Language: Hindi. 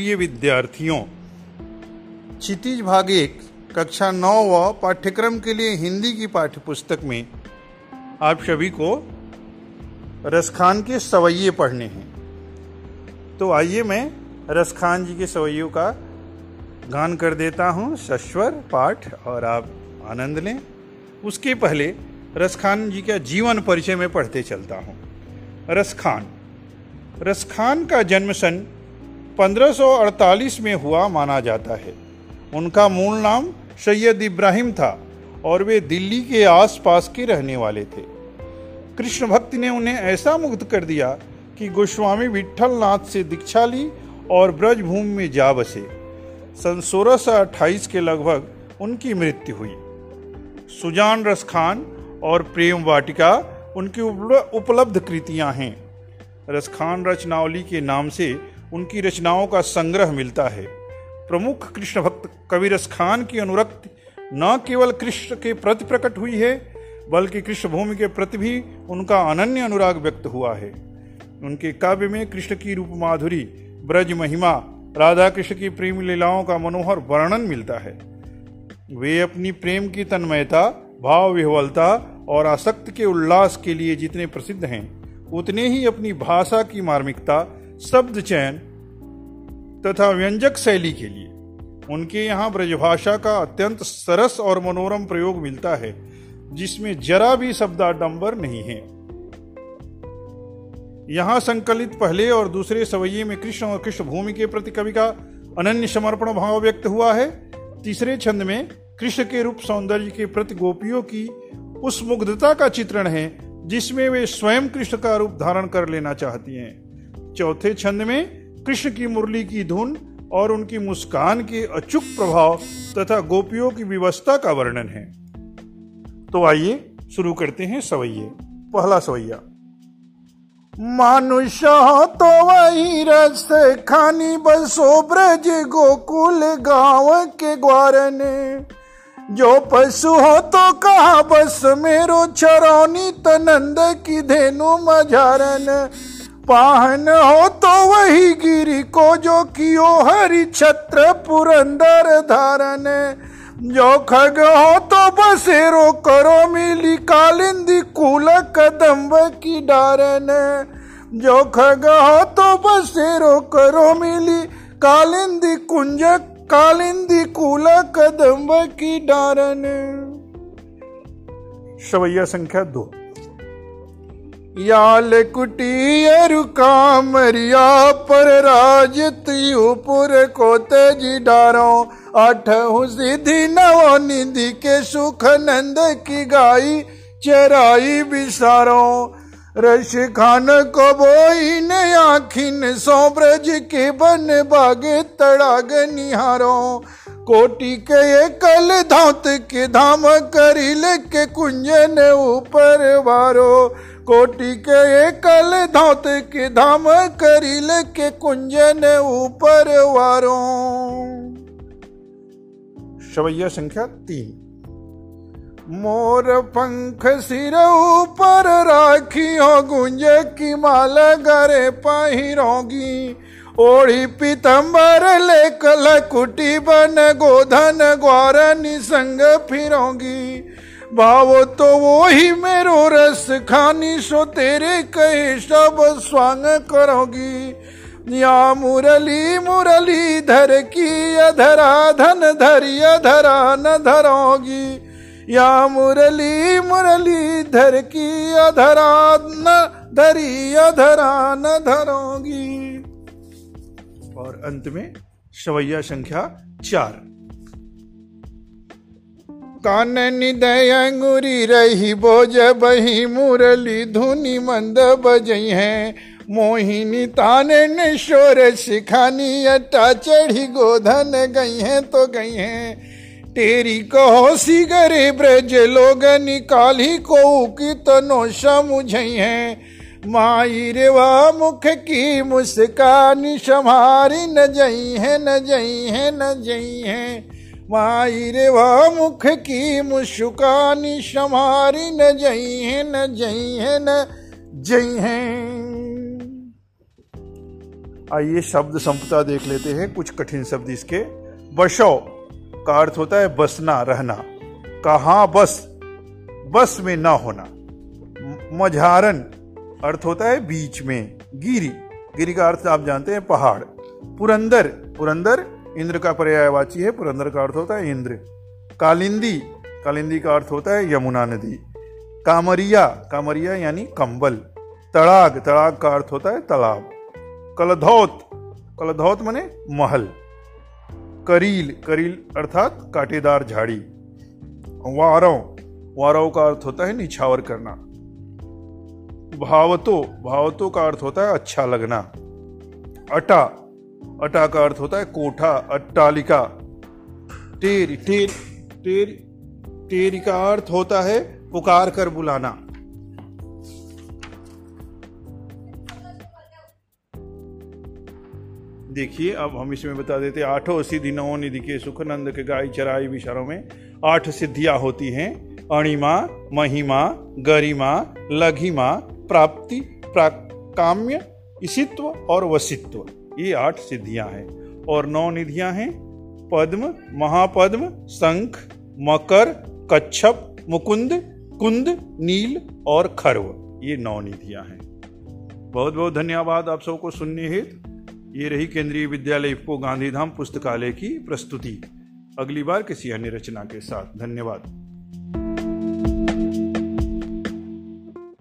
प्रिय विद्यार्थियों क्षितिज भाग एक, कक्षा नौ व पाठ्यक्रम के लिए हिंदी की पाठ्य पुस्तक में आप सभी को रसखान के सवैये पढ़ने हैं। तो आइए मैं रसखान जी के सवैयों का गान कर देता हूँ। सश्वर पाठ और आप आनंद लें। उसके पहले रसखान जी का जीवन परिचय में पढ़ते चलता हूँ। रसखान। रसखान का जन्म सन 1548 में हुआ माना जाता है। उनका मूल नाम सैयद इब्राहिम था और वे दिल्ली के आसपास के रहने वाले थे। कृष्ण भक्ति ने उन्हें ऐसा मुग्ध कर दिया कि गोस्वामी विठल नाथ से दीक्षा ली और ब्रजभूमि में जा बसे। सन सोलह के लगभग उनकी मृत्यु हुई। सुजान रस खान और प्रेम वाटिका उनकी उपलब्ध कृतियाँ हैं। रसखान रचनावली के नाम से उनकी रचनाओं का संग्रह मिलता है। प्रमुख कृष्ण भक्त कवि रसखान की अनुरक्ति न केवल कृष्ण के प्रति प्रकट हुई है, बल्कि कृष्ण भूमि के प्रति भी उनका अनन्य अनुराग व्यक्त हुआ है। उनके काव्य में कृष्ण की रूप माधुरी, ब्रज महिमा राधा कृष्ण की प्रेम लीलाओं का मनोहर वर्णन मिलता है। वे अपनी प्रेम की तन्मयता, भाव विह्वलता और आसक्त के उल्लास के लिए जितने प्रसिद्ध हैं, उतने ही अपनी भाषा की मार्मिकता शब्द चयन तथा व्यंजक शैली के लिए उनके यहाँ ब्रजभाषा का अत्यंत सरस और मनोरम प्रयोग मिलता है, जिसमें जरा भी शब्दाडंबर नहीं है। यहाँ संकलित पहले और दूसरे सवैये में कृष्ण और कृष्ण भूमि के प्रति कवि का अनन्य समर्पण भाव व्यक्त हुआ है। तीसरे छंद में कृष्ण के रूप सौंदर्य के प्रति गोपियों की उस मुग्धता का चित्रण है, जिसमें वे स्वयं कृष्ण का रूप धारण कर लेना चाहती हैं। चौथे छंद में कृष्ण की मुरली की धुन और उनकी मुस्कान के अचूक प्रभाव तथा गोपियों की व्यवस्था का वर्णन है। तो आइए शुरू करते हैं सवैये। पहला सवैया। मानुष तो वही रस खानी बसो ब्रज गोकुल गाँव के ग्वार ने। जो पशु हो तो कहा बस मेरो चरौनी तनंद की धेनु मझारन। पाहन हो तो वही गिरी को जो कियो हरि छत्र पुरंदर धारन जो खग हो तो बसेरो करो मिली कालिंदी कूल कदम्ब की डारन जो खग हो तो बसेरो करो मिली कालिंदी कुंज, कालिंदी कूला कदम्ब की डारन शवैया संख्या दो। याल कुटी कामरिया पर राज पुर को तेज़ी डारो। आठ सिद्धि नवो निधि के सुख नंद की गाई, चराई बिसारो। रश खान को बोई न आखिन सो ब्रज के बन बागे तड़ाग निहारो। कोटि के कल धात के धाम करिल के कुंजन ऊपर वारो। कोटि के कल धात के धाम करील के कुंजन ऊपर वारो। शवैया संख्या तीन। मोर पंख सिर ऊपर राखियो, गुंज की माल गरे पहिरोगी ओढ़ी पीतम्बर ले कल कुटी बन, गोधन ग्वार निसंग फिरोगी। भावो तो वो ही मेरो रस खानी, सो तेरे कहे सब स्वांग करोगी। या मुरली मुरली धर की अधरा धन धरी अधरा न धरोगी। या मुरली मुरली धर की अधरा न धरी अधरा न धरोगी। और अंत में शवैया संख्या चार। कान निदय अंगुरी रही बोज बही मुरली धुनी मंद बजई है। मोहिनी ताने ने शोर सिखानी अट्टा चढ़ी गोधन गई है तो गई है। तेरी कहो सी सिगरे ब्रज लोग निकाली को की तनोशा मुझे है। माई रे वाह मुख की मुस्कानी समारी न जई है, न जई है, न जई है। माई रे वाह मुख की मुस्कानी समारी न जई है, न जई है, न जई है। आइए शब्द संपदा देख लेते हैं, कुछ कठिन शब्द इसके। बसो का अर्थ होता है बसना, रहना। कहा बस? बस में ना होना। मझारन, अर्थ होता है बीच में। गिरी गिरी का अर्थ आप जानते हैं पहाड़। पुरंदर पुरंदर इंद्र का पर्यायवाची है, पुरंदर का अर्थ होता है इंद्र। कालिंदी कालिंदी का अर्थ होता है यमुना नदी। कामरिया कामरिया यानी कंबल। तड़ाग तड़ाग का अर्थ होता है तालाब। कलधौत कलधौत मने महल। करील करील अर्थात कांटेदार झाड़ी। वारव वारव का अर्थ होता है निछावर करना। भावतो भावतो का अर्थ होता है अच्छा लगना। अटा अटा का अर्थ होता है कोठा, अट्टालिका। टेर टेर टेर टेर का अर्थ होता है पुकार कर बुलाना। देखिए, अब हम इसमें बता देते आठों सिद्धि नवो निधि के सुखनंद के गाय, चराई विचारों में आठ सिद्धियाँ होती हैं। अणिमा, महिमा, गरिमा, लघिमा, प्राप्ति काम्य, इसित्व और वसित्व। ये आठ सिद्धियाँ हैं। और नौ निधियाँ हैं। पद्म, महापद्म, शंख, मकर, कच्छप, मुकुंद, कुंद, नील और खर्व। ये नौ निधियाँ हैं। बहुत बहुत धन्यवाद आप सबको सुनने हेतु। ये रही केंद्रीय विद्यालय इफ्को गांधीधाम पुस्तकालय की प्रस्तुति। अगली बार किसी अन्य रचना के साथ। धन्यवाद।